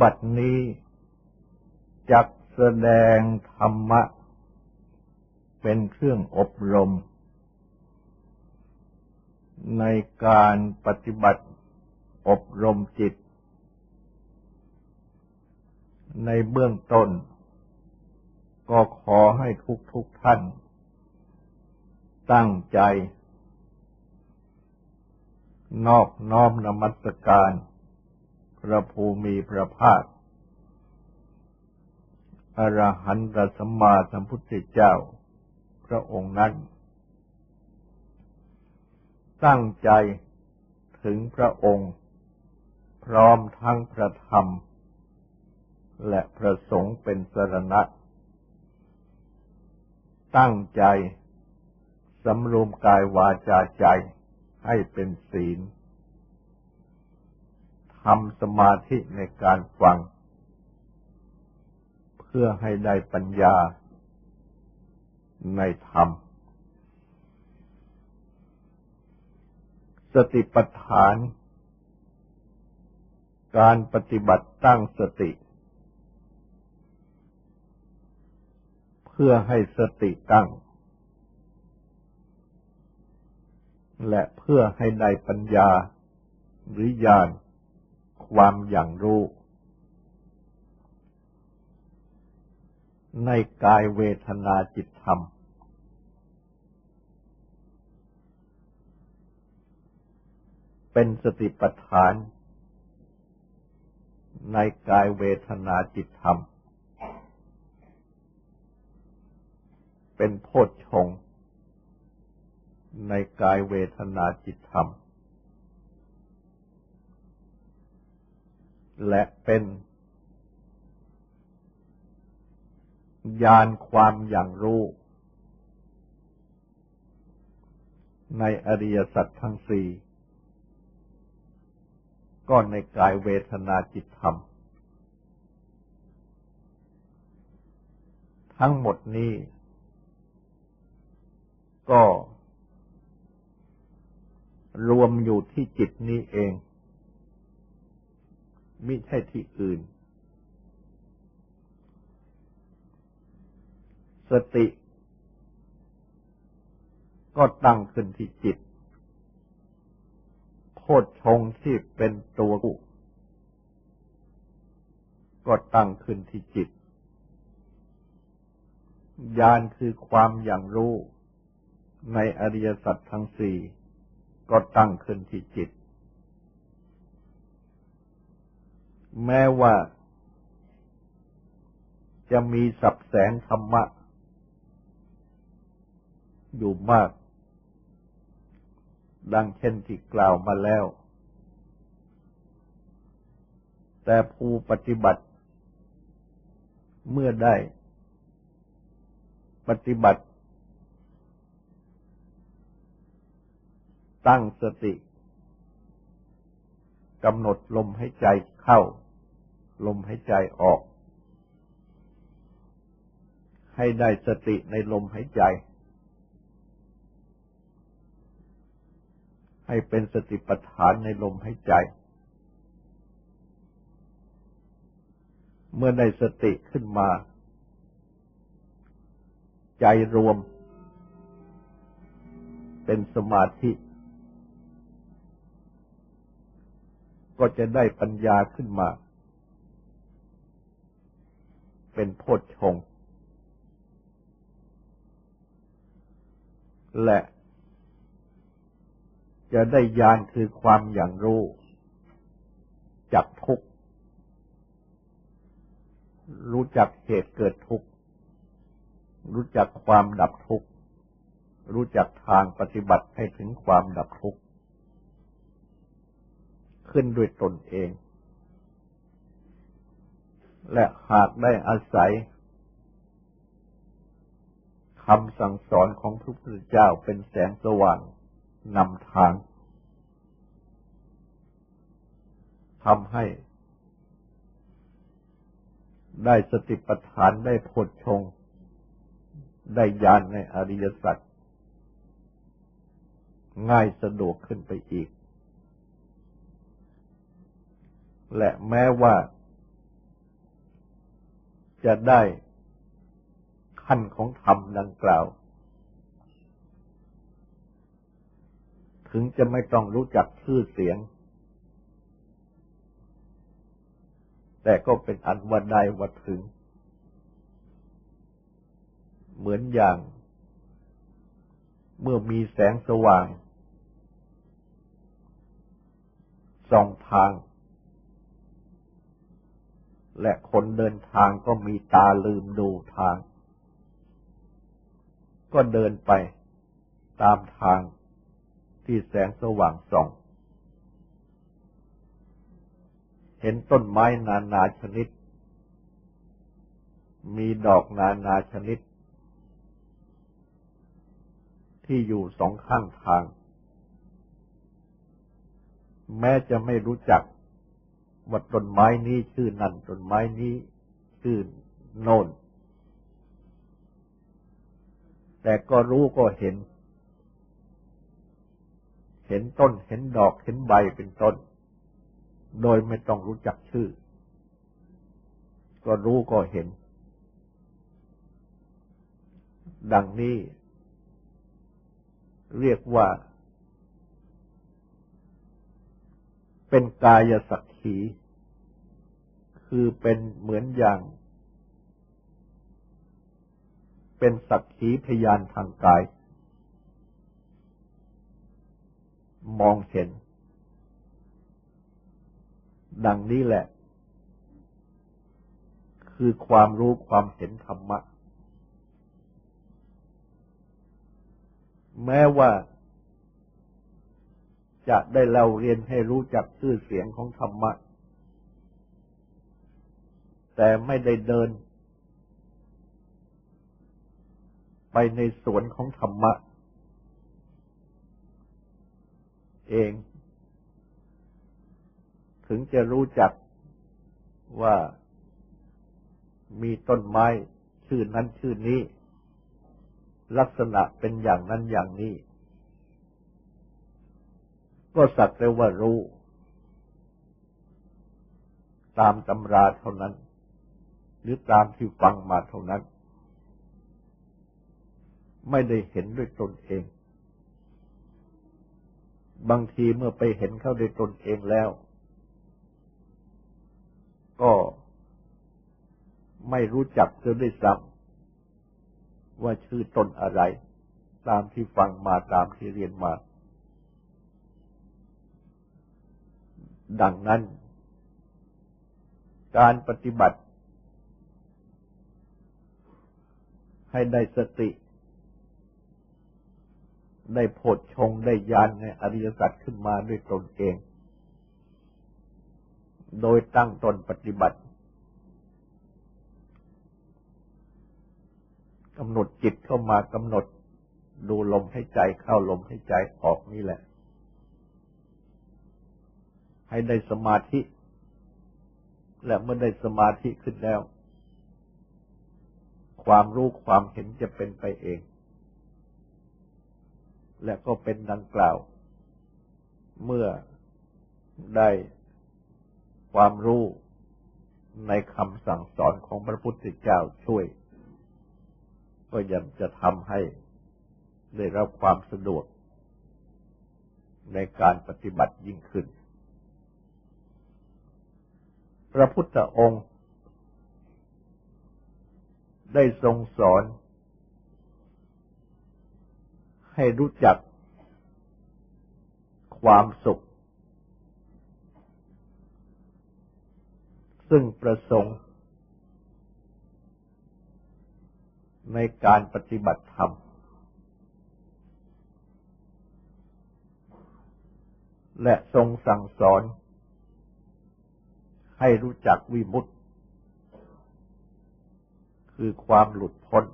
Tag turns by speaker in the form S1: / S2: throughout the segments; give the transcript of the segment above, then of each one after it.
S1: บัดนี้จักแสดงธรรมะ เป็นเครื่องอบรม ในการปฏิบัติอบรมจิต ในเบื้องต้น ก็ขอให้ทุกทุกท่าน ตั้งใจ นอบน้อมนมัสการ พระภูมิพระภาค อรหันตสัมมาสัมพุทธเจ้า พระองค์นั้น ตั้งใจถึงพระองค์ พร้อมทั้งพระธรรม และพระสงฆ์เป็นสรณะ ตั้งใจสำรวมกายวาจาใจให้เป็นศีล ทำสมาธิในการฟัง เพื่อให้ได้ปัญญาในธรรม สติปัฏฐาน การปฏิบัติตั้งสติ เพื่อให้สติตั้ง และเพื่อให้ได้ปัญญาหรือญาณ ความอย่างรู้ ในกายเวทนาจิตธรรม เป็นสติปัฏฐาน ในกายเวทนาจิตธรรม เป็นโพชฌงในกายเวทนาจิตธรรม และเป็นญาณความอย่างรู้ ในอริยสัจทั้งสี่ก็ในกายเวทนาจิตธรรม ทั้งหมดนี้ ก็รวมอยู่ที่จิตนี้เอง ไม่ใช่ที่อื่น สติ ก็ตั้งขึ้นที่จิต โพชฌงที่เป็นตัวกูก็ตั้งขึ้นที่จิต ญาณคือความอย่างรู้ ในอริยสัจทั้งสี่ก็ตั้งขึ้นที่จิต แม้ว่าจะมีสับแสงธรรมะ อยู่มาก ดังเช่นที่กล่าวมาแล้ว แต่ผู้ปฏิบัติเมื่อได้ ปฏิบัติ ตั้งสติ กำหนดลมให้ใจเข้า ลมให้ใจออก ให้ได้สติในลมหายใจ ให้เป็นสติปัฏฐานในลมหายใจ เมื่อได้สติขึ้นมา ใจรวม เป็นสมาธิ ก็จะได้ปัญญาขึ้นมา เป็นโพชฌงและจะได้ญาณคือความอย่างรู้ จักทุกข์รู้จักเหตุเกิดทุกข์รู้จักความดับทุกข์รู้จักทางปฏิบัติให้ถึงความดับทุก ขึ้นด้วยตนเอง และหากได้อาศัยคำสั่งสอนของพระพุทธเจ้าเป็นแสงสว่างนำทางทำให้ ได้สติปัฏฐานได้ผลชง ได้ญาณในอริยสัจง่ายสะดวกขึ้นไปอีก และแม้ว่า จะได้ขั้นของธรรมดังกล่าว ถึงจะไม่ต้องรู้จักชื่อเสียง แต่ก็เป็นอันว่าได้ว่าถึง เหมือนอย่าง เมื่อมีแสงสว่างส่องทาง และคนเดินทางก็มีตาลืมดูทาง ก็เดินไปตามทางที่แสงสว่างส่อง เห็นต้นไม้นานาชนิด มีดอกนานาชนิด ที่อยู่สองข้างทาง แม้จะไม่รู้จัก ว่าต้นไม้นี้ชื่อนั่นต้นไม้นี้ชื่อโน่น แต่ก็รู้ก็เห็น เห็นต้นเห็นดอกเห็นใบเป็นต้น โดยไม่ต้องรู้จักชื่อ ก็รู้ก็เห็น ดังนี้ เรียกว่า เป็นกายสัก ขีคือเป็นเหมือนอย่าง เป็นสักขีพยานทางกาย มองเห็น ดังนี้แหละ คือความรู้ความเห็นธรรมะ แม้ว่า จะได้เล่าเรียนให้รู้จักชื่อเสียงของธรรมะ แต่ไม่ได้เดิน ไปในสวนของธรรมะ เอง ถึงจะรู้จักว่ามีต้นไม้ชื่อนั้นชื่อนี้ ลักษณะเป็นอย่างนั้นอย่างนี้ ก็สักแต่ว่ารู้ ตามตำราเท่านั้น หรือตามที่ฟังมาเท่านั้น ไม่ได้เห็นด้วยตนเอง บางทีเมื่อไปเห็นเข้าด้วยตนเองแล้ว ก็ไม่รู้จักจะได้ซ้ำว่าชื่อตนอะไร ตามที่ฟังมาตามที่เรียนมา ดังนั้น การปฏิบัติ ให้ได้สติ ได้โพดชงได้ยานในอริยสัจขึ้นมาด้วยตนเอง โดยตั้งตนปฏิบัติกำหนดจิตเข้ามากำหนด ดูลมให้ใจเข้าลมให้ใจออกนี่แหละ ให้ได้สมาธิ และเมื่อได้สมาธิขึ้นแล้ว ความรู้ความเห็นจะเป็นไปเอง และก็เป็นดังกล่าว เมื่อได้ความรู้ในคำสั่งสอนของพระพุทธเจ้าช่วย ก็ยังจะทำให้ได้รับความสะดวก ในการปฏิบัติยิ่งขึ้น พระพุทธองค์ ได้ทรงสอน ให้รู้จักความสุข ซึ่งประสงค์ ในการปฏิบัติธรรม และทรงสั่งสอน ให้รู้จักวิมุตติ คือความหลุดพ้น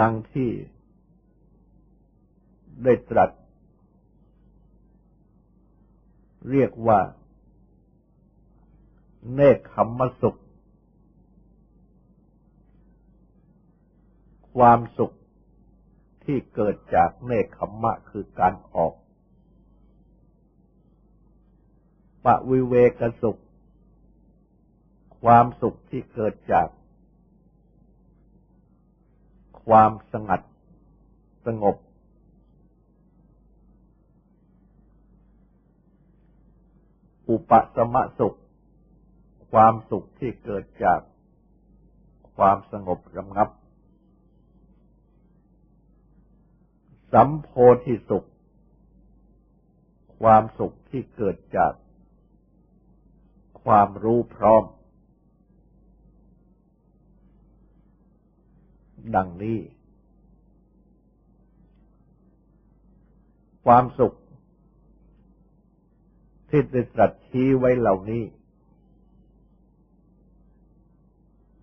S1: ดังที่ได้ตรัส เรียกว่า เนคขมมสุข ความสุข ที่เกิดจากเนคขมมะคือการออกปวิเวกสุข ความสุขที่เกิดจาก ความสงัดสงบ อุปสมะสุข ความสุขที่เกิดจาก ความสงบระงับ สัมโพธิสุข ความสุขที่เกิดจาก ความรู้พร้อม ดังนี้ ความสุข ที่ได้ตรัสชี้ไว้เหล่านี้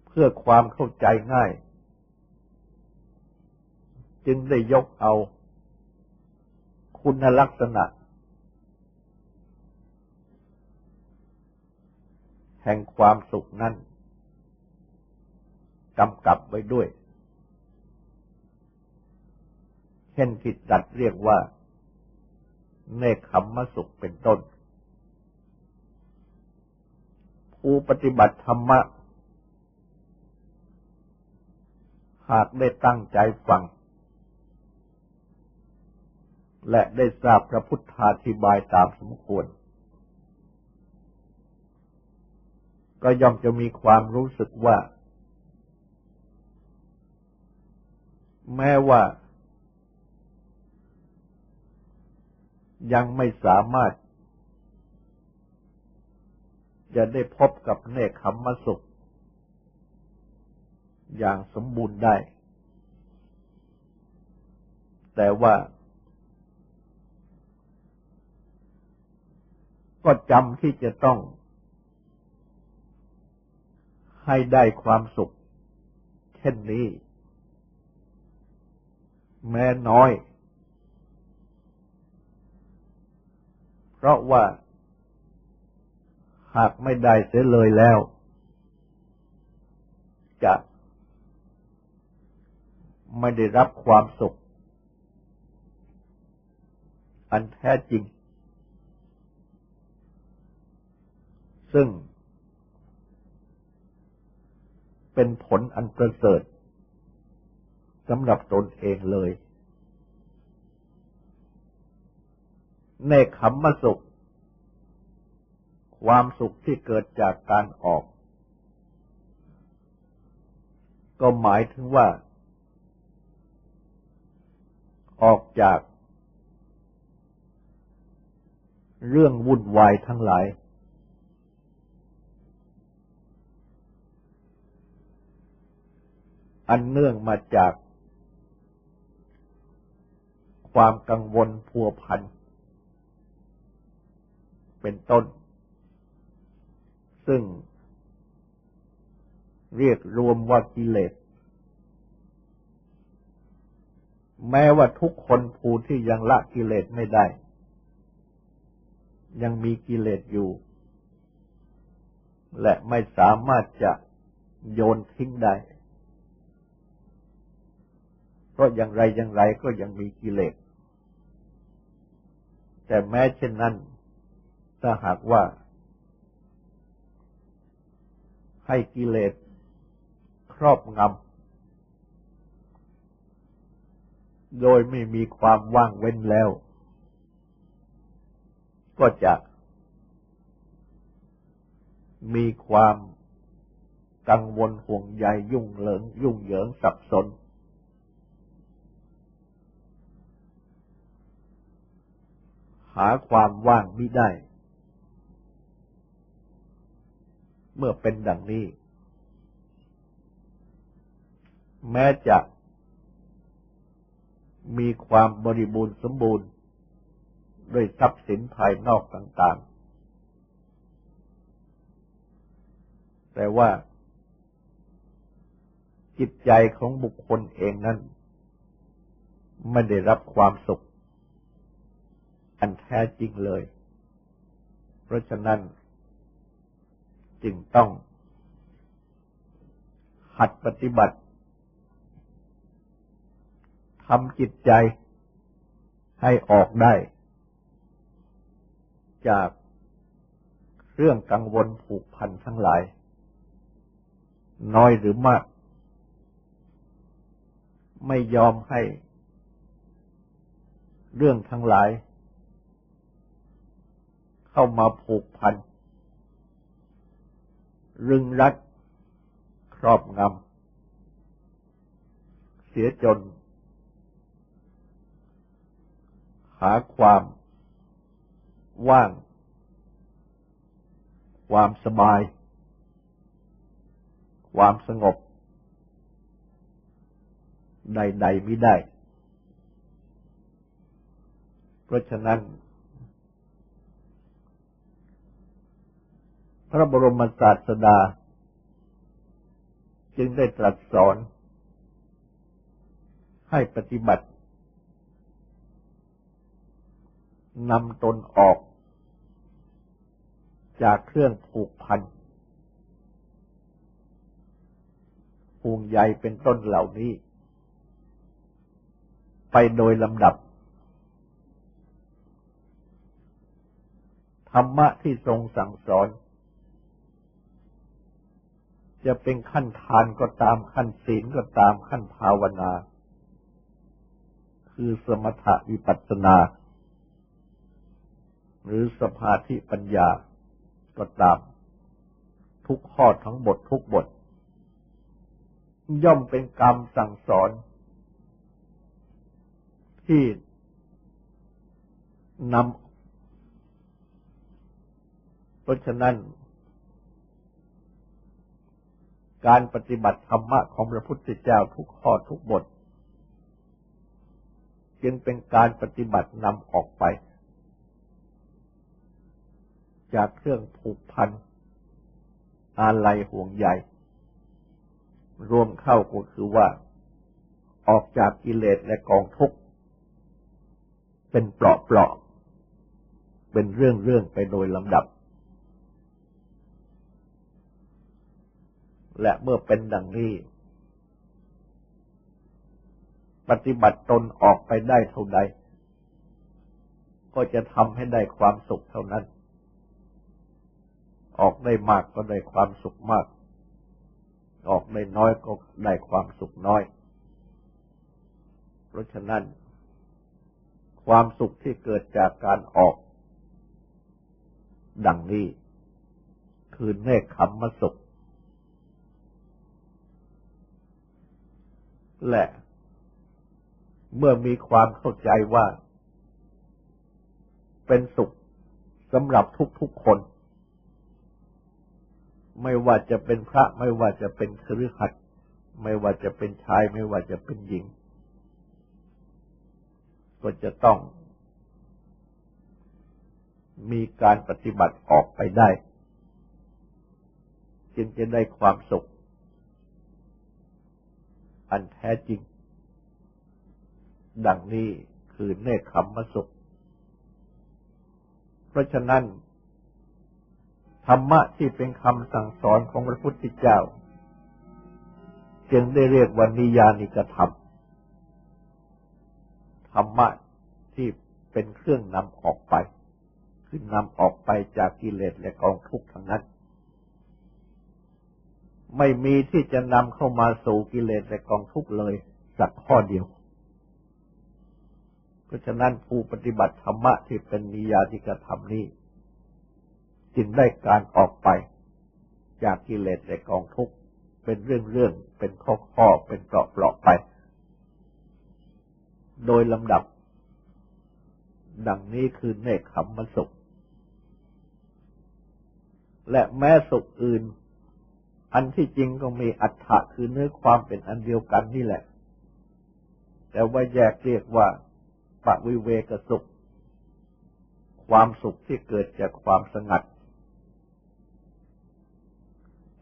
S1: เพื่อความเข้าใจง่ายจึงได้ยกเอา คุณลักษณะ แห่งความสุขนั้นกำกับไว้ด้วย เช่นที่ตัดเรียกว่า เนคขมมสุขเป็นต้น ผู้ปฏิบัติธรรมะ หากได้ตั้งใจฟัง และได้ทราบพระพุทธาธิบายตามสมควร ก็ย่อมจะมีความรู้สึกว่า แม้ว่า ยังไม่สามารถ จะได้พบกับเนคขมมสุข อย่างสมบูรณ์ได้ แต่ว่า ก็จำที่จะต้อง ให้ได้ความสุข เช่นนี้ แม้น้อย เพราะว่า หากไม่ได้เสียเลยแล้ว จะไม่ได้รับความสุข อันแท้จริง ซึ่ง เป็นผลอันประเสริฐสำหรับตนเองเลย ในขมมสุข ความสุขที่เกิดจากการออก ก็หมายถึงว่า ออกจาก เรื่องวุ่นวายทั้งหลาย อันเนื่องมาจาก ความกังวลพัวพัน เป็นต้น ซึ่ง เรียกรวมว่ากิเลส แม้ว่าทุกคนผู้ที่ยังละกิเลสไม่ได้ ยังมีกิเลสอยู่ และไม่สามารถจะโยนทิ้งได้ เพราะอย่างไรอย่างไรก็ยังมีกิเลส แต่แม้เช่นนั้น ถ้าหากว่า ให้กิเลสครอบงำโดยไม่มีความว่างเว้นแล้ว ก็จะมีความกังวลห่วงใยยุ่งเหลิง ยุ่งเหยิงสับสน หาความว่างไม่ได้ เมื่อเป็นดังนี้ แม้จะมีความบริบูรณ์สมบูรณ์ ด้วยทรัพย์สินภายนอกต่างๆ แต่ว่า จิตใจของบุคคลเองนั้น ไม่ได้รับความสุข อันแท้จริงเลย เพราะฉะนั้น จึงต้อง หัดปฏิบัติทำจิตใจให้ออกได้ จากเรื่องกังวลผูกพันทั้งหลาย น้อยหรือมาก ไม่ยอมให้ เรื่องทั้งหลาย เข้ามาผูกพัน รึงรัด ครอบงำ เสียจน หาความ ว่าง ความสบาย ความสงบ ใดๆไม่ได้ เพราะฉะนั้น พระบรมศาสดา จึงได้ตรัสสอน ให้ปฏิบัตินำตนออกจากเครื่องผูกพันผูงใยเป็นต้นเหล่านี้ ไปโดยลำดับ ธรรมะที่ทรงสั่งสอน จะเป็นขั้นทานก็ตามขั้นศีลก็ตามขั้นภาวนา คือสมถะวิปัสสนา หรือสภาธิปัญญาก็ตาม ทุกข้อทั้งบททุกบท ย่อมเป็นกรรมสั่งสอน ที่นำเพราะฉะนั้น การปฏิบัติธรรมะของพระพุทธเจ้าทุกข้อทุกบท จึงเป็นการปฏิบัตินำออกไป จากเครื่องผูกพัน อาลัยห่วงใยรวมเข้าก็คือว่า ออกจากกิเลสและกองทุกข์ เป็นเปราะเปราะเป็นเรื่องเรื่องไปโดยลำดับ และเมื่อเป็นดังนี้ ปฏิบัติตนออกไปได้เท่าใด ก็จะทำให้ได้ความสุขเท่านั้น ออกได้มากก็ได้ความสุขมาก ออกได้น้อยก็ได้ความสุขน้อย เพราะฉะนั้น ความสุขที่เกิดจากการออก ดังนี้ คือเนคขมมสุข และ เมื่อมีความเข้าใจว่า เป็นสุขสำหรับทุกๆคน ไม่ว่าจะเป็นพระ ไม่ว่าจะเป็นครือขัดไม่ว่าจะเป็นชาย ไม่ว่าจะเป็นหญิง ก็จะต้อง มีการปฏิบัติออกไปได้ จึงจะได้ความสุข อันแท้จริง ดังนี้คือเนคขมมสุข เพราะฉะนั้น ธรรมะที่เป็นคำสั่งสอนของพระพุทธเจ้า จึงได้เรียกว่านิยานิกธรรม ธรรมะที่เป็นเครื่องนำออกไป คือนำออกไปจากกิเลสและกองทุกข์ทั้งนั้น ไม่มีที่จะนำเข้ามาสู่กิเลสและกองทุกข์เลย สักข้อเดียว เพราะฉะนั้นผู้ปฏิบัติธรรมะที่เป็นนิยานิกธรรมนี้จึงได้การออกไป จากกิเลสในกองทุกข์เป็นเรื่องๆเป็นข้อๆเป็นเปราะๆไป โดยลำดับ ดังนี้คือเนคขมมสุข และแม้สุขอื่น อันที่จริงก็มีอัฏฐะคือเนื้อความเป็นอันเดียวกันนี่แหละ แต่ว่าแยกเรียกว่าปวิเวกสุข ความสุขที่เกิดจากความสงัด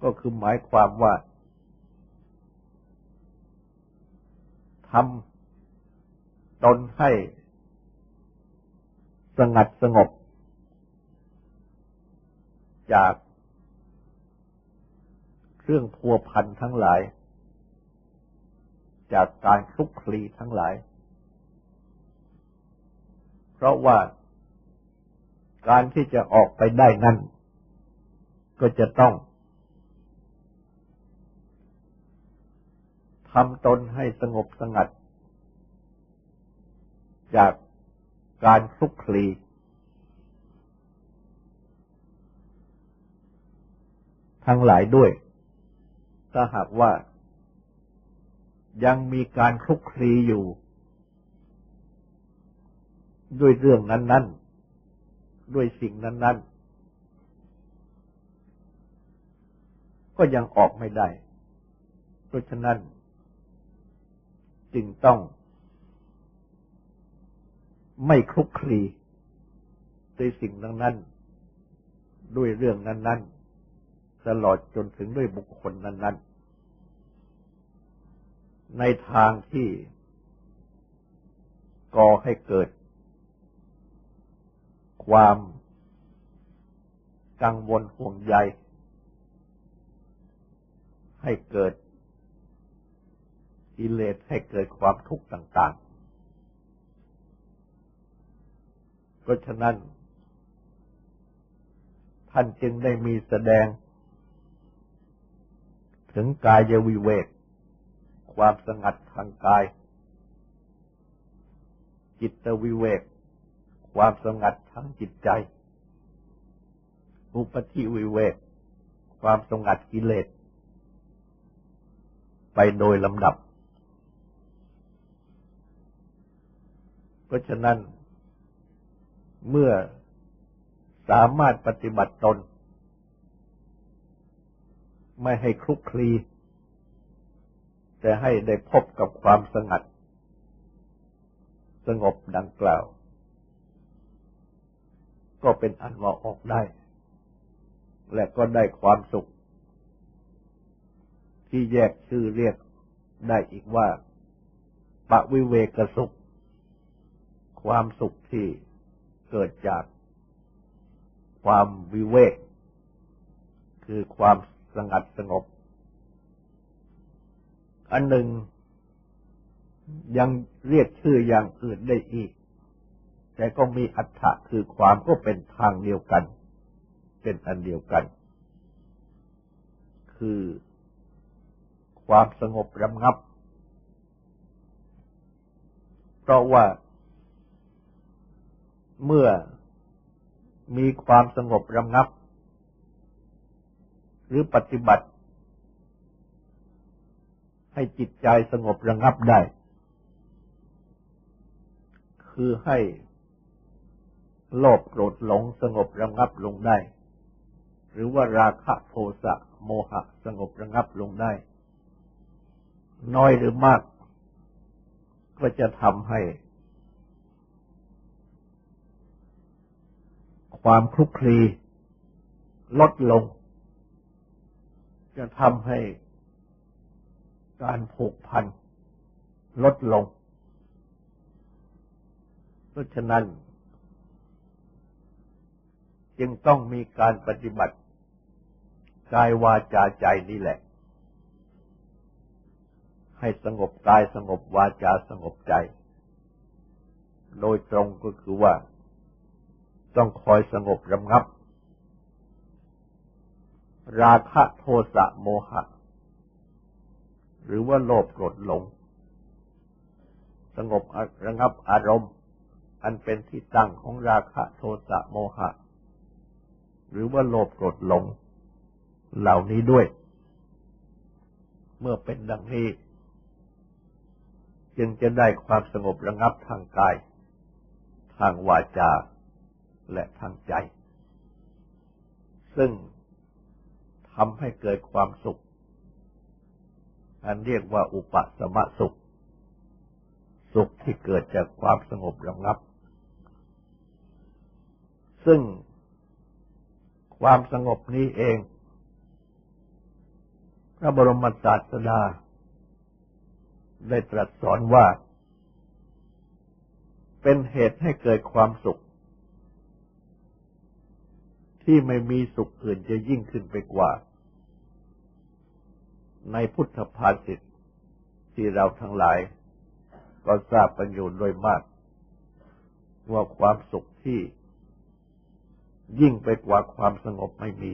S1: ก็คือหมายความว่าทำตนให้สงัดสงบ จาก รื่องพัวพันทั้งหลาย จากการคลุกคลีทั้งหลาย เพราะว่าการที่จะออกไปได้นั้นก็จะต้องทำตนให้สงบสงัด จากการคลุกคลีทั้งหลายด้วย ถ้าหากว่า ยังมีการคลุกคลีอยู่ ด้วยเรื่องนั้น ๆ ด้วยสิ่งนั้น ๆ ก็ยังออกไม่ได้ เพราะฉะนั้น จึงต้อง ไม่คลุกคลีด้วยสิ่งนั้นด้วยเรื่องนั้น ๆ ตลอดจนถึงด้วยบุคคลนั้น ๆ ในทางที่ก่อให้เกิด ความกังวลห่วงใย ให้เกิดกิเลสให้เกิดความทุกข์ต่าง ๆ เพราะฉะนั้น ท่านจึงได้มีแสดง ถึงกายวิเวก ความสงัดทางกาย จิตวิเวก ความสงัดทางจิตใจ อุปธิวิเวก ความสงัดกิเลส ไปโดยลำดับ เพราะฉะนั้น เมื่อสามารถปฏิบัติตน ไม่ให้คลุกคลีแต่ให้ได้พบกับความสงัด สงบดังกล่าว ก็เป็นอันว่าออกได้ และก็ได้ความสุข ที่แยกชื่อเรียกได้อีกว่าปะวิเวกสุข ความสุขที่เกิดจากความวิเวก คือความ สงัดสงบ อันหนึ่ง ยังเรียกชื่ออย่างอื่นได้อีก แต่ก็มีอัตถะคือความก็เป็นทางเดียวกัน เป็นอันเดียวกัน คือความสงบรำงับ เพราะว่าเมื่อมีความสงบระงับ หรือปฏิบัติ ให้จิตใจสงบระงับได้ คือให้โลภโกรธหลงสงบระงับลงได้ หรือว่าราคะโทสะโมหะสงบระงับลงได้ น้อยหรือมาก ก็จะทำให้ ความคลุกคลีลดลง จะทำให้การผูกพันลดลง เพราะฉะนั้น จึงต้องมีการปฏิบัติกายวาจาใจนี่แหละ ให้สงบกายสงบวาจาสงบใจ โดยตรงก็คือว่า ต้องคอยสงบระงับ ราคะโทสะโมหะ หรือว่าโลภโกรธหลง สงบระงับอารมณ์ อันเป็นที่ตั้งของราคะโทสะโมหะ หรือว่าโลภโกรธหลง เหล่านี้ด้วย เมื่อเป็นดังนี้ จึงจะได้ความสงบระงับทางกาย ทางวาจาและทางใจ ซึ่ง ทำให้เกิดความสุข อันเรียกว่าอุปสมะสุข สุขที่เกิดจากความสงบระงับ ซึ่งความสงบนี้เอง พระบรมศาสดา ได้ตรัสสอนว่า เป็นเหตุให้เกิดความสุข ที่ไม่มีสุขอื่นจะยิ่งขึ้นไปกว่า ในพุทธภาษิตที่เราทั้งหลาย ก็ทราบกันอยู่โดยมาก ว่าความสุขที่ ยิ่งไปกว่าความสงบไม่มี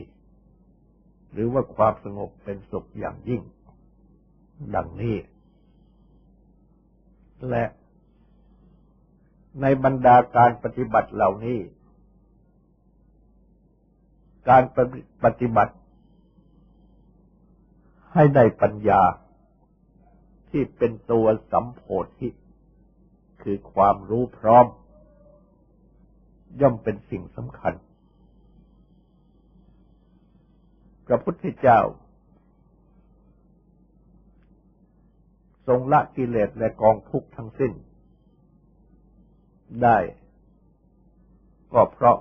S1: หรือว่าความสงบเป็นสุขอย่างยิ่ง ดังนี้ และในบรรดาการปฏิบัติเหล่านี้ การปฏิบัติ ให้ได้ปัญญาที่เป็นตัวสัมโพธิคือความรู้พร้อม ย่อมเป็นสิ่งสำคัญ พระพุทธเจ้า ทรงละกิเลสและกองทุกข์ทั้งสิ้น ได้ ก็เพราะ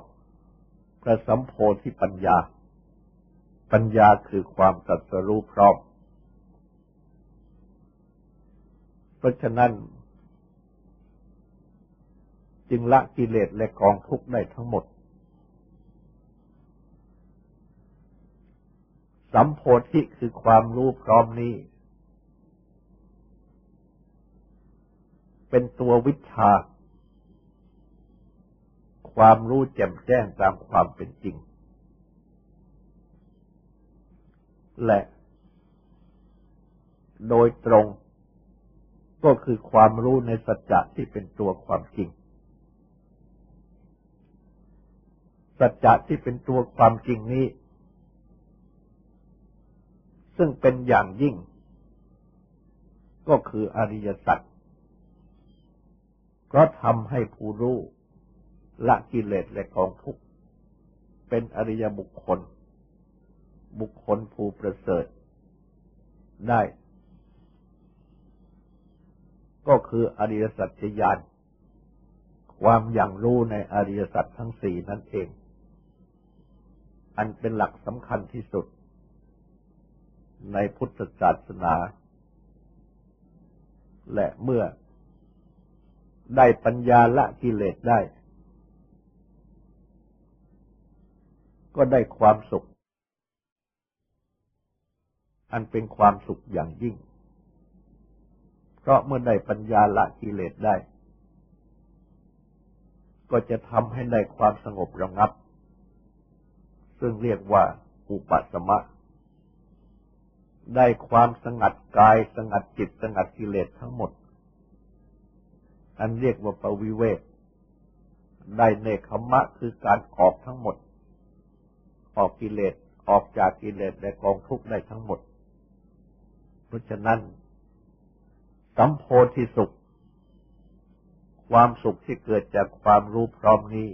S1: ระสัมโพธิปัญญา ปัญญาคือความตรัสรู้พร้อม เพราะฉะนั้น จึงละกิเลสและกองทุกข์ได้ทั้งหมด สัมโพธิคือความรู้พร้อมนี้ เป็นตัววิชา ความรู้แจ่มแจ้งตามความเป็นจริง และโดยตรงก็คือความรู้ในสัจจะที่เป็นตัวความจริง สัจจะที่เป็นตัวความจริงนี้ ซึ่งเป็นอย่างยิ่ง ก็คืออริยสัจเพราะทำให้ผู้รู้ ละกิเลสและกองทุกข์เป็นอริยบุคคล บุคคลผู้ประเสริฐได้ ก็คืออริยสัจญาณความอย่างรู้ในอริยสัจทั้งสี่นั่นเอง อันเป็นหลักสำคัญที่สุด ในพุทธศาสนา และเมื่อได้ปัญญาละกิเลสได้ ก็ได้ความสุข อันเป็นความสุขอย่างยิ่ง เพราะเมื่อได้ปัญญาละกิเลสได้ ก็จะทำให้ได้ความสงบระงับ ซึ่งเรียกว่าอุปสมะได้ความสงัดกายสงัดจิตสงัดกิเลสทั้งหมด อันเรียกว่าปวิเวกได้เนคขมะคือการออกทั้งหมด ออกกิเลสออกจากกิเลสและกองทุกข์ได้ทั้งหมด เพราะฉะนั้น สัมโพธิสุข ความสุขที่เกิดจากความรู้พร้อมนี้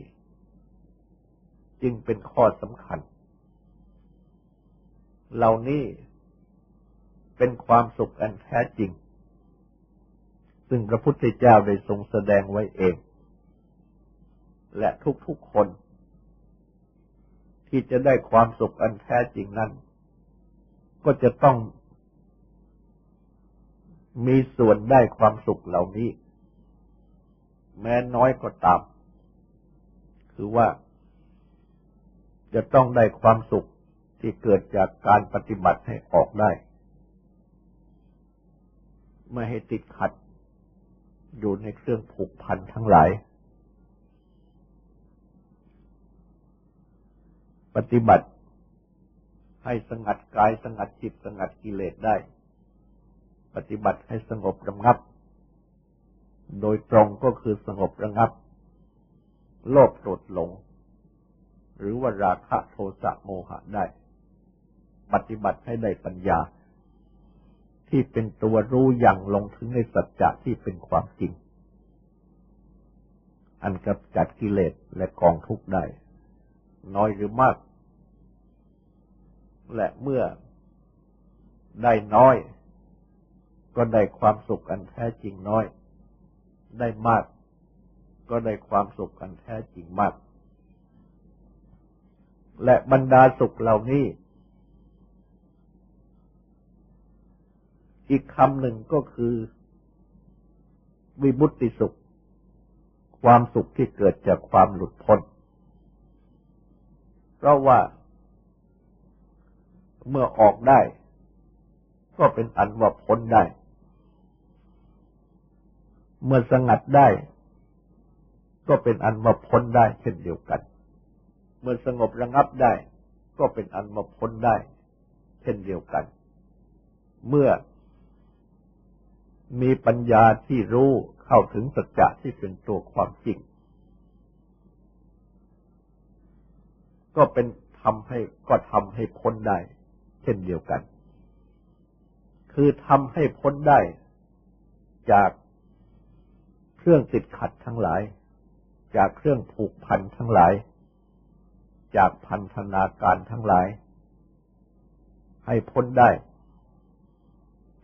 S1: จึงเป็นข้อสำคัญ เหล่านี้เป็นความสุขอันแท้จริง ซึ่งพระพุทธเจ้าได้ทรงแสดงไว้เอง และทุกๆคน ที่จะได้ความสุขอันแท้จริงนั้น ก็จะต้องมีส่วนได้ความสุขเหล่านี้ แม้น้อยก็ตาม คือว่าจะต้องได้ความสุขที่เกิดจากการปฏิบัติให้ออกได้ ไม่ให้ติดขัดอยู่ในเครื่องผูกพันทั้งหลาย ปฏิบัติ ให้สงัดกายสงัดจิตสงัดกิเลสได้ ปฏิบัติให้สงบระงับ โดยตรงก็คือสงบระงับ โลภโกรธหลง หรือว่าราคะโทสะโมหะได้ ปฏิบัติให้ได้ปัญญา ที่เป็นตัวรู้อย่างลงถึงในสัจจะที่เป็นความจริง อันกับจัดกิเลสและกองทุกข์ได้ น้อยหรือมาก และเมื่อได้น้อย ก็ได้ความสุขอันแท้จริงน้อย ได้มาก ก็ได้ความสุขอันแท้จริงมาก และบรรดาสุขเหล่านี้ อีกคำหนึ่งก็คือ วิบุติสุข ความสุขที่เกิดจากความหลุดพ้น เพราะว่าเมื่อออกได้ ก็เป็นอันว่าพ้นได้ เมื่อสงัดได้ ก็เป็นอันว่าพ้นได้เช่นเดียวกัน เมื่อสงบระงับได้ ก็เป็นอันว่าพ้นได้ เช่นเดียวกัน เมื่อมีปัญญาที่รู้เข้าถึงสัจจะที่เป็นตัวความจริง ก็เป็นทำให้ก็ทำให้พ้นได้ เช่นเดียวกัน คือทำให้พ้นได้ จากเครื่องติดขัดทั้งหลาย จากเครื่องผูกพันทั้งหลาย จากพันธนาการทั้งหลาย ให้พ้นได้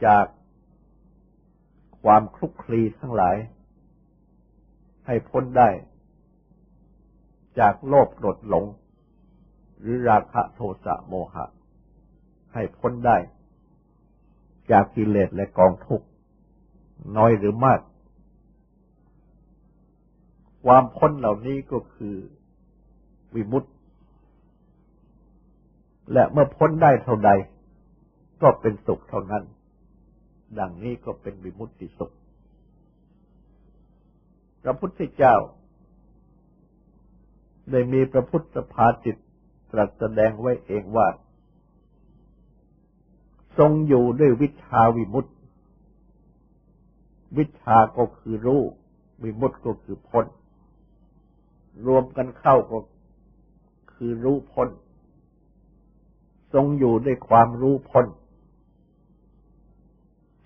S1: จากความคลุกคลีทั้งหลาย ให้พ้นได้ จากโลภโกรธหลง หรือราคะโทสะโมหะ ให้พ้นได้ จากกิเลสและกองทุกข์น้อยหรือมาก ความพ้นเหล่านี้ก็คือวิมุตติและเมื่อพ้นได้เท่าใด ก็เป็นสุขเท่านั้น ดังนี้ก็เป็นวิมุตติสุข พระพุทธเจ้า ได้มีพระพุทธภาจิต ตรัสแสดงไว้เองว่า ทรงอยู่ด้วยวิชาวิมุตติ วิชาก็คือรู้ วิมุตติก็คือพ้น รวมกันเข้าก็คือรู้พ้น ทรงอยู่ด้วยความรู้พ้น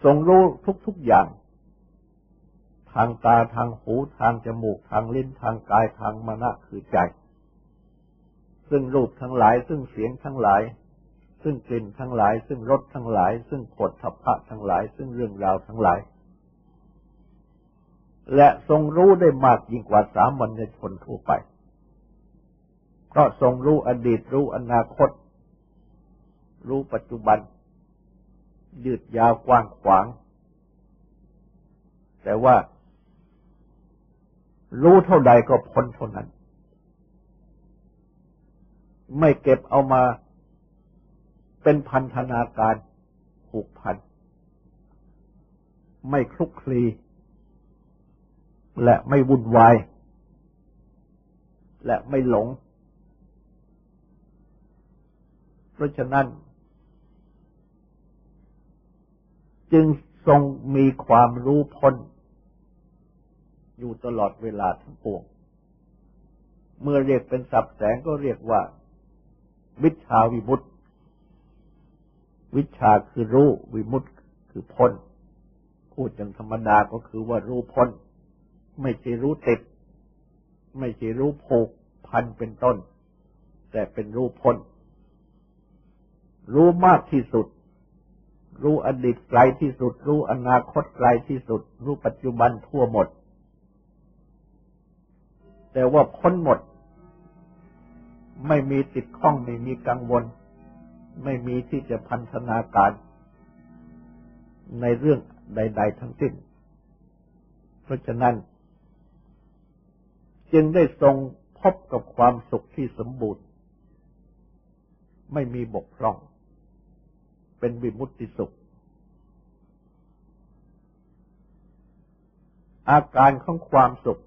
S1: ทรงรู้ทุกๆอย่างทางตาทางหูทางจมูกทางลิ้นทางกายทางมณะคือใจ ซึ่งรูปทั้งหลาย ซึ่งเสียงทั้งหลาย ซึ่งกลิ่นทั้งหลาย ซึ่งรสทั้งหลาย ซึ่งผลทัพพะทั้งหลาย ซึ่งเรื่องราวทั้งหลาย และทรงรู้ได้มากยิ่งกว่าสามัญชนทั่วไป เพราะทรงรู้อดีตรู้อนาคต รู้ปัจจุบัน ยืดยาวกว้างขวาง แต่ว่า รู้เท่าใดก็พ้นเท่านั้น ไม่เก็บเอามาเป็นพันธนาการผูกพัน ไม่คลุกคลี และไม่วุ่นวาย และไม่หลง เพราะฉะนั้น จึงทรงมีความรู้พ้น อยู่ตลอดเวลาทั้งปวง เมื่อเรียกเป็นสับแสงก็เรียกว่า วิชาวิมุตติ วิชาคือรู้วิมุตติคือพ้น พูดอย่างธรรมดาก็คือว่ารู้พ้น ไม่ใช่รู้ติด ไม่ใช่รู้ผูกพันเป็นต้น แต่เป็นรู้พ้น รู้มากที่สุด รู้อดีตไกลที่สุด รู้อนาคตไกลที่สุด รู้ปัจจุบันทั่วหมด แต่ว่าพ้นหมด ไม่มีติดข้องไม่มีกังวล ไม่มีที่จะพันธนาการ ในเรื่องใด ๆ ทั้งสิ้น เพราะฉะนั้น จึงได้ทรงพบกับความสุขที่สมบูรณ์ ไม่มีบกพร่อง เป็นวิมุตติสุข อาการของความสุข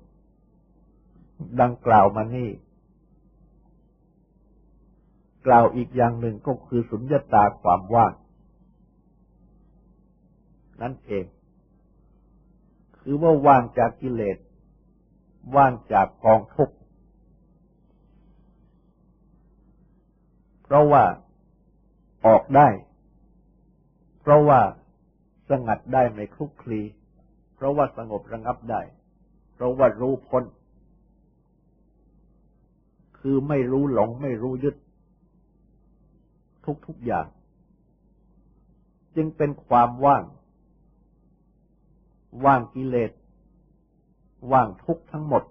S1: ดังกล่าวมานี่ กล่าวอีกอย่างหนึ่งก็คือสุญญตาความว่าง นั่นเอง คือว่าว่างจากกิเลส ว่างจากกองทุกข์เพราะว่าออกได้ เพราะว่าสงัดได้ไม่คลุกคลี เพราะว่าสงบระงับได้ เพราะว่ารู้พ้น คือไม่รู้หลงไม่รู้ยึด ทุกๆอย่าง จึงเป็นความว่าง ว่างกิเลส ว่างทุกทั้งหมด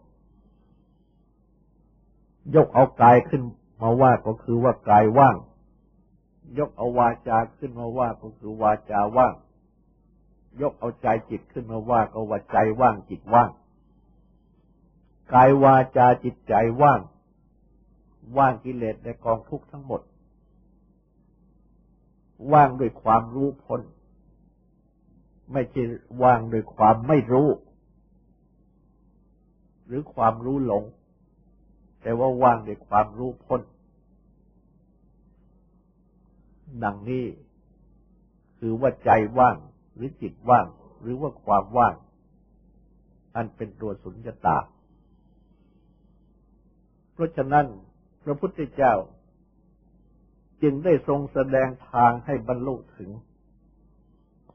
S1: ยกเอากายขึ้นมาว่าก็คือว่ากายว่าง ยกเอาวาจาขึ้นมาว่าก็คือวาจาว่าง ยกเอาใจจิตขึ้นมาว่าก็ว่าใจว่างจิตว่าง กายวาจาจิตใจว่าง ว่างกิเลสในกองทุกข์ทั้งหมด ว่างด้วยความรู้พ้น ไม่ใช่ว่างด้วยความไม่รู้ หรือความรู้หลง แต่ว่าว่างด้วยความรู้พ้น ดังนี้ คือว่าใจว่าง หรือจิตว่าง หรือว่าความว่าง อันเป็นตัวสุญญตา เพราะฉะนั้น พระพุทธเจ้า จึงได้ทรงแสดงทางให้บรรลุถึง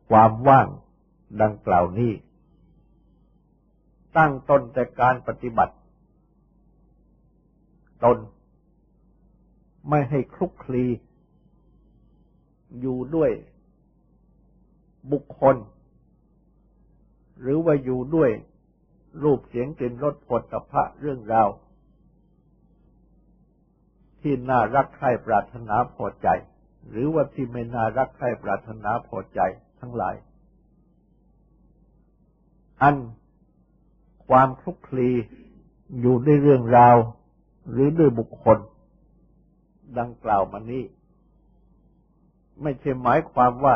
S1: ความว่างดังกล่าวนี้ ตั้งตนแต่การปฏิบัติ ตน ไม่ให้คลุกคลี อยู่ด้วยบุคคล หรือว่าอยู่ด้วยรูปเสียงกลิ่นรสผลตภะเรื่องราว ที่น่ารักใคร่ปรารถนาพอใจ หรือว่าที่ไม่น่ารักใคร่ปรารถนาพอใจทั้งหลาย อันความคลุกคลีอยู่ในเรื่องราว หรือด้วยบุคคล ดังกล่าวมานี้ ไม่ใช่หมายความว่า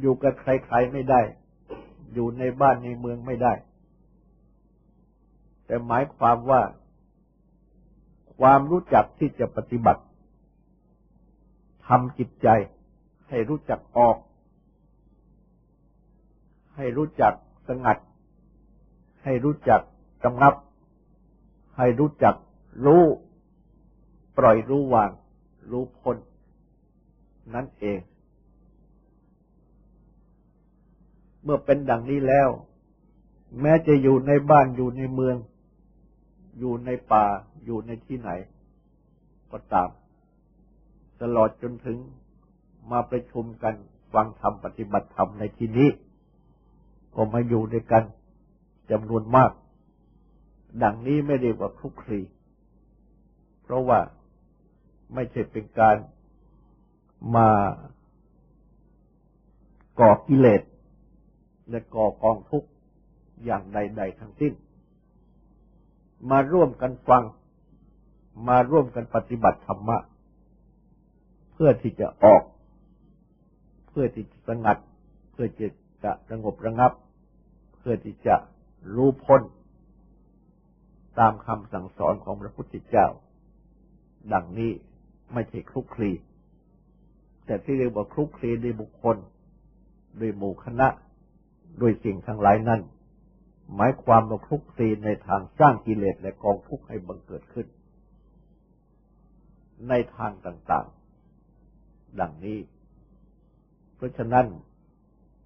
S1: อยู่กับใครๆไม่ได้ อยู่ในบ้านในเมืองไม่ได้ แต่หมายความว่า ความรู้จักที่จะปฏิบัติทำจิตใจ ให้รู้จักออก ให้รู้จักสงัด ให้รู้จักกำงับ ให้รู้จักรู้ ปล่อยรู้วาง รู้พ้นนั่นเอง เมื่อเป็นดังนี้แล้ว แม้จะอยู่ในบ้านอยู่ในเมือง อยู่ในป่าอยู่ในที่ไหน ก็ตาม ตลอดจนถึงมาประชุมกันฟังธรรมปฏิบัติธรรมในที่นี้ ก็มาอยู่ด้วยกันจำนวนมาก ดังนี้ไม่เรียกว่าคลุกคลี เพราะว่าไม่ใช่เป็นการมาก่อกิเลสและก่อกองทุกข์อย่างใด ๆ ทั้งสิ้น มาร่วมกันฟัง มาร่วมกันปฏิบัติธรรมะ เพื่อที่จะออก เพื่อที่จะสงัด เพื่อจะจะสงบระงับ เพื่อที่จะรู้พ้น ตามคำสั่งสอนของพระพุทธเจ้า ดังนี้ไม่ใช่คลุกคลีแต่ที่เรียกว่าคลุกคลีในบุคคลโดยหมู่คณะด้วยสิ่งทั้งหลายนั้น หมายความว่าคลุกคลีในทางสร้างกิเลสและกองทุกข์ให้บังเกิดขึ้น ในทางต่างๆ ดังนี้ เพราะฉะนั้น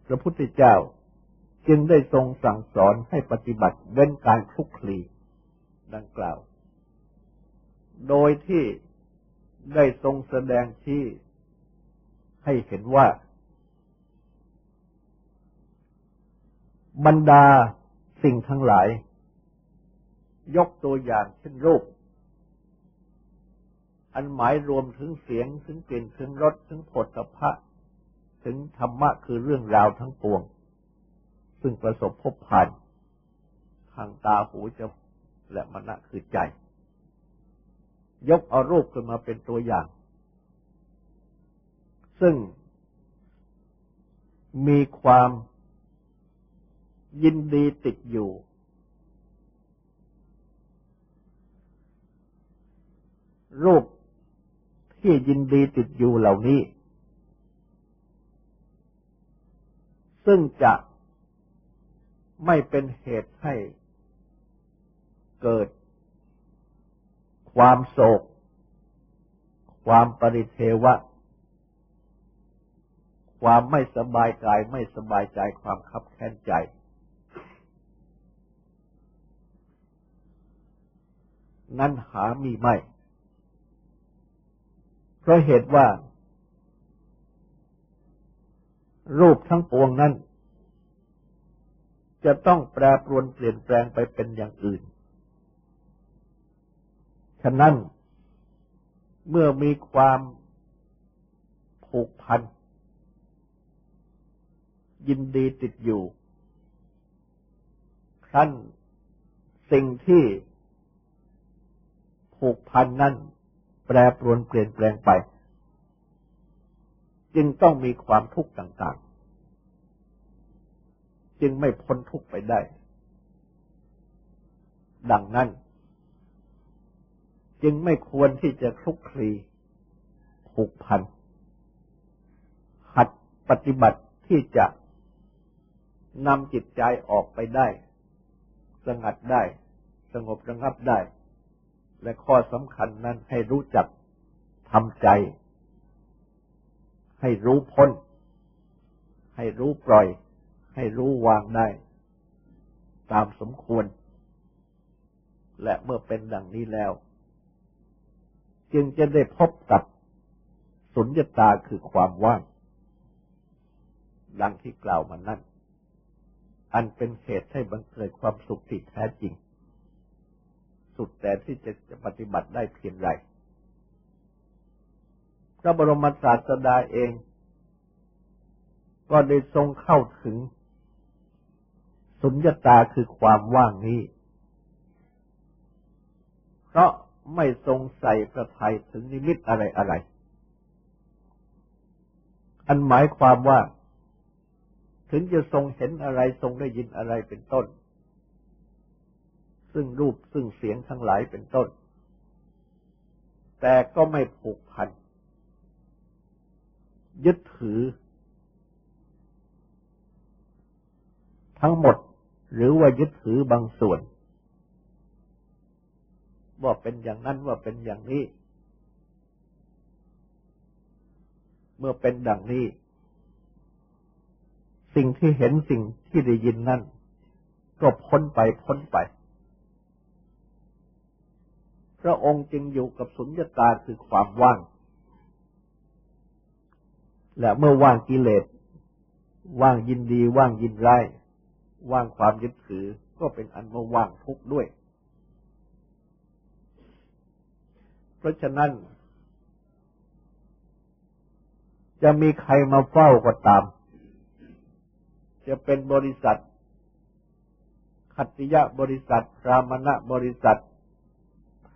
S1: พระพุทธเจ้าจึงได้ทรงสั่งสอนให้ปฏิบัติเว้นการคลุกคลีดังกล่าว โดยที่ได้ทรงแสดงที่ให้เห็นว่า บรรดา สิ่งทั้งหลาย ยกตัวอย่างเช่นรูป อันหมายรวมถึงเสียงถึงกลิ่นถึงรสถึงผลตภะถึงธรรมะคือเรื่องราวทั้งปวง ซึ่งประสบพบผ่านทางตาหูจมูกและมณะคือใจ ยกเอารูปขึ้นมาเป็นตัวอย่าง ซึ่งมีความ ยินดีติดอยู่ รูปที่ยินดีติดอยู่เหล่านี้ ซึ่งจะไม่เป็นเหตุให้เกิด ความโศก ความปริเทวะ ความไม่สบายกายไม่สบายใจความคับแค้นใจ นั้นหามีไม่ เพราะเหตุว่า รูปทั้งปวงนั้น จะต้องแปรปรวนเปลี่ยนแปลงไปเป็นอย่างอื่น ฉะนั้น เมื่อมีความผูกพัน ยินดีติดอยู่ครั้นสิ่งที่ ผูกพันนั่นแปรปรวนเปลี่ยนแปลงไป จึงต้องมีความทุกข์ต่างๆ จึงไม่พ้นทุกข์ไปได้ ดังนั้น จึงไม่ควรที่จะคลุกคลีผูกพันหัดปฏิบัติที่จะนำจิตใจออกไปได้ สงัดได้ สงบระงับได้ และข้อสำคัญนั้นให้รู้จักทำใจ ให้รู้พ้น ให้รู้ปล่อย ให้รู้วางได้ ตามสมควร และเมื่อเป็นดังนี้แล้ว จึงจะได้พบกับสุญญตาคือความว่าง ดังที่กล่าวมานั่นอันเป็นเหตุให้บังเกิดความสุขที่แท้จริง สุดแต่ที่จะจะปฏิบัติได้เพียงไรพระบรมศาสดาเอง ก็ได้ทรงเข้าถึง สุญญตาคือความว่างนี้ เพราะไม่ทรงใส่ประทัยถึงนิมิตอะไรอะไร อันหมายความว่า ถึงจะทรงเห็นอะไรทรงได้ยินอะไรเป็นต้น ซึ่งรูปซึ่งเสียงทั้งหลายเป็นต้น แต่ก็ไม่ผูกพัน ยึดถือ ทั้งหมดหรือว่ายึดถือบางส่วน ว่าเป็นอย่างนั้นว่าเป็นอย่างนี้ เมื่อเป็นดังนี้ สิ่งที่เห็นสิ่งที่ได้ยินนั่นก็พ้นไปพ้นไป พระองค์จึงอยู่กับสุญญตาคือความว่าง และเมื่อว่างกิเลส ว่างยินดี ว่างยินร้ายว่างความยึดถือ ก็เป็นอันว่าว่างทุกข์ด้วย เพราะฉะนั้น จะมีใครมาเฝ้าก็ตาม จะเป็นบริษัทขัตติยะบริษัท รามณะบริษัท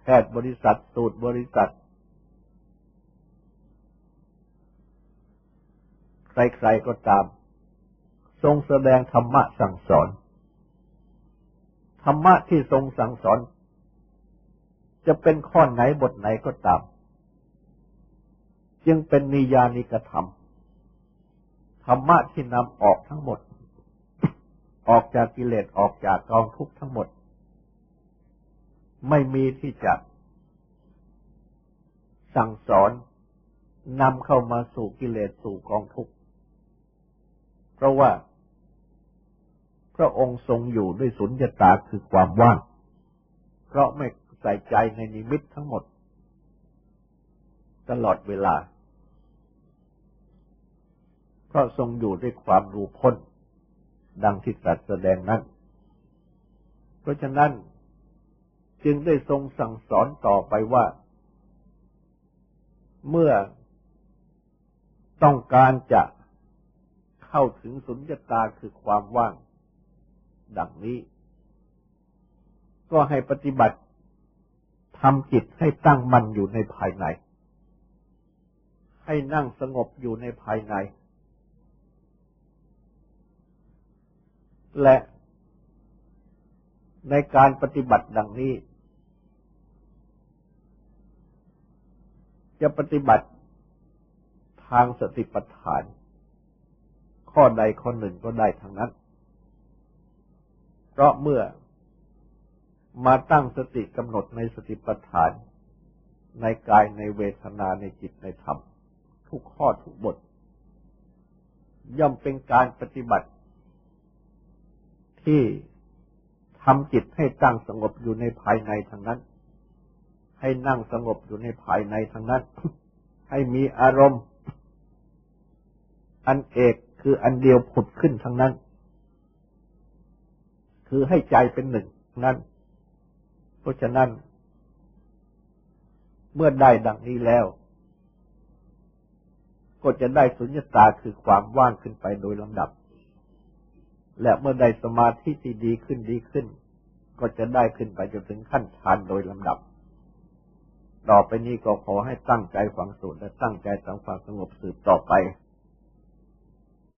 S1: แพทย์บริษัทสูตรบริษัท ใครๆก็ตาม ทรงแสดงธรรมะสั่งสอน ธรรมะที่ทรงสั่งสอน จะเป็นข้อไหนบทไหนก็ตาม จึงเป็นนิยานิกธรรม ธรรมะที่นำออกทั้งหมด ออกจากกิเลสออกจากกองทุกข์ทั้งหมด ไม่มีที่จะสั่งสอนนำเข้ามาสู่กิเลสสู่กองทุกข์ เพราะว่า พระองค์ทรงอยู่ด้วยสุญญตาคือความว่าง เพราะไม่ใส่ใจในนิมิตทั้งหมด ตลอดเวลา เพราะทรงอยู่ด้วยความรู้พ้น ดังที่ตรัสแสดงนั้น เพราะฉะนั้น จึงได้ทรงสั่งสอนต่อไปว่า เมื่อต้องการจะเข้าถึงสุญญตาคือความว่าง ดังนี้ ก็ให้ปฏิบัติทำจิตให้ตั้งมั่นอยู่ในภายใน ให้นั่งสงบอยู่ในภายใน และในการปฏิบัติดังนี้ จะปฏิบัติทางสติปัฏฐาน ข้อใดข้อหนึ่งก็ได้ทั้งนั้น เพราะเมื่อมาตั้งสติกำหนดในสติปัฏฐาน ในกายในเวทนาในจิตในธรรม ทุกข้อทุกบท ย่อมเป็นการปฏิบัติ ที่ทำจิตให้ตั้งสงบอยู่ในภายในทั้งนั้น ให้นั่งสงบอยู่ในภายในทั้งนั้น ให้มีอารมณ์ อันเอกคืออันเดียวผุดขึ้นทั้งนั้น คือให้ใจเป็นหนึ่งนั้น เพราะฉะนั้น เมื่อได้ดังนี้แล้วก็จะได้สุญญตาคือความว่างขึ้นไปโดยลำดับ และเมื่อได้สมาธิที่ดีขึ้นดีขึ้น ก็จะได้ขึ้นไปจนถึงขั้นฌานโดยลำดับ ต่อไปนี้ก็ขอให้ตั้งใจฝังสูตรและตั้งใจสังฟังสงบสืบต่อไป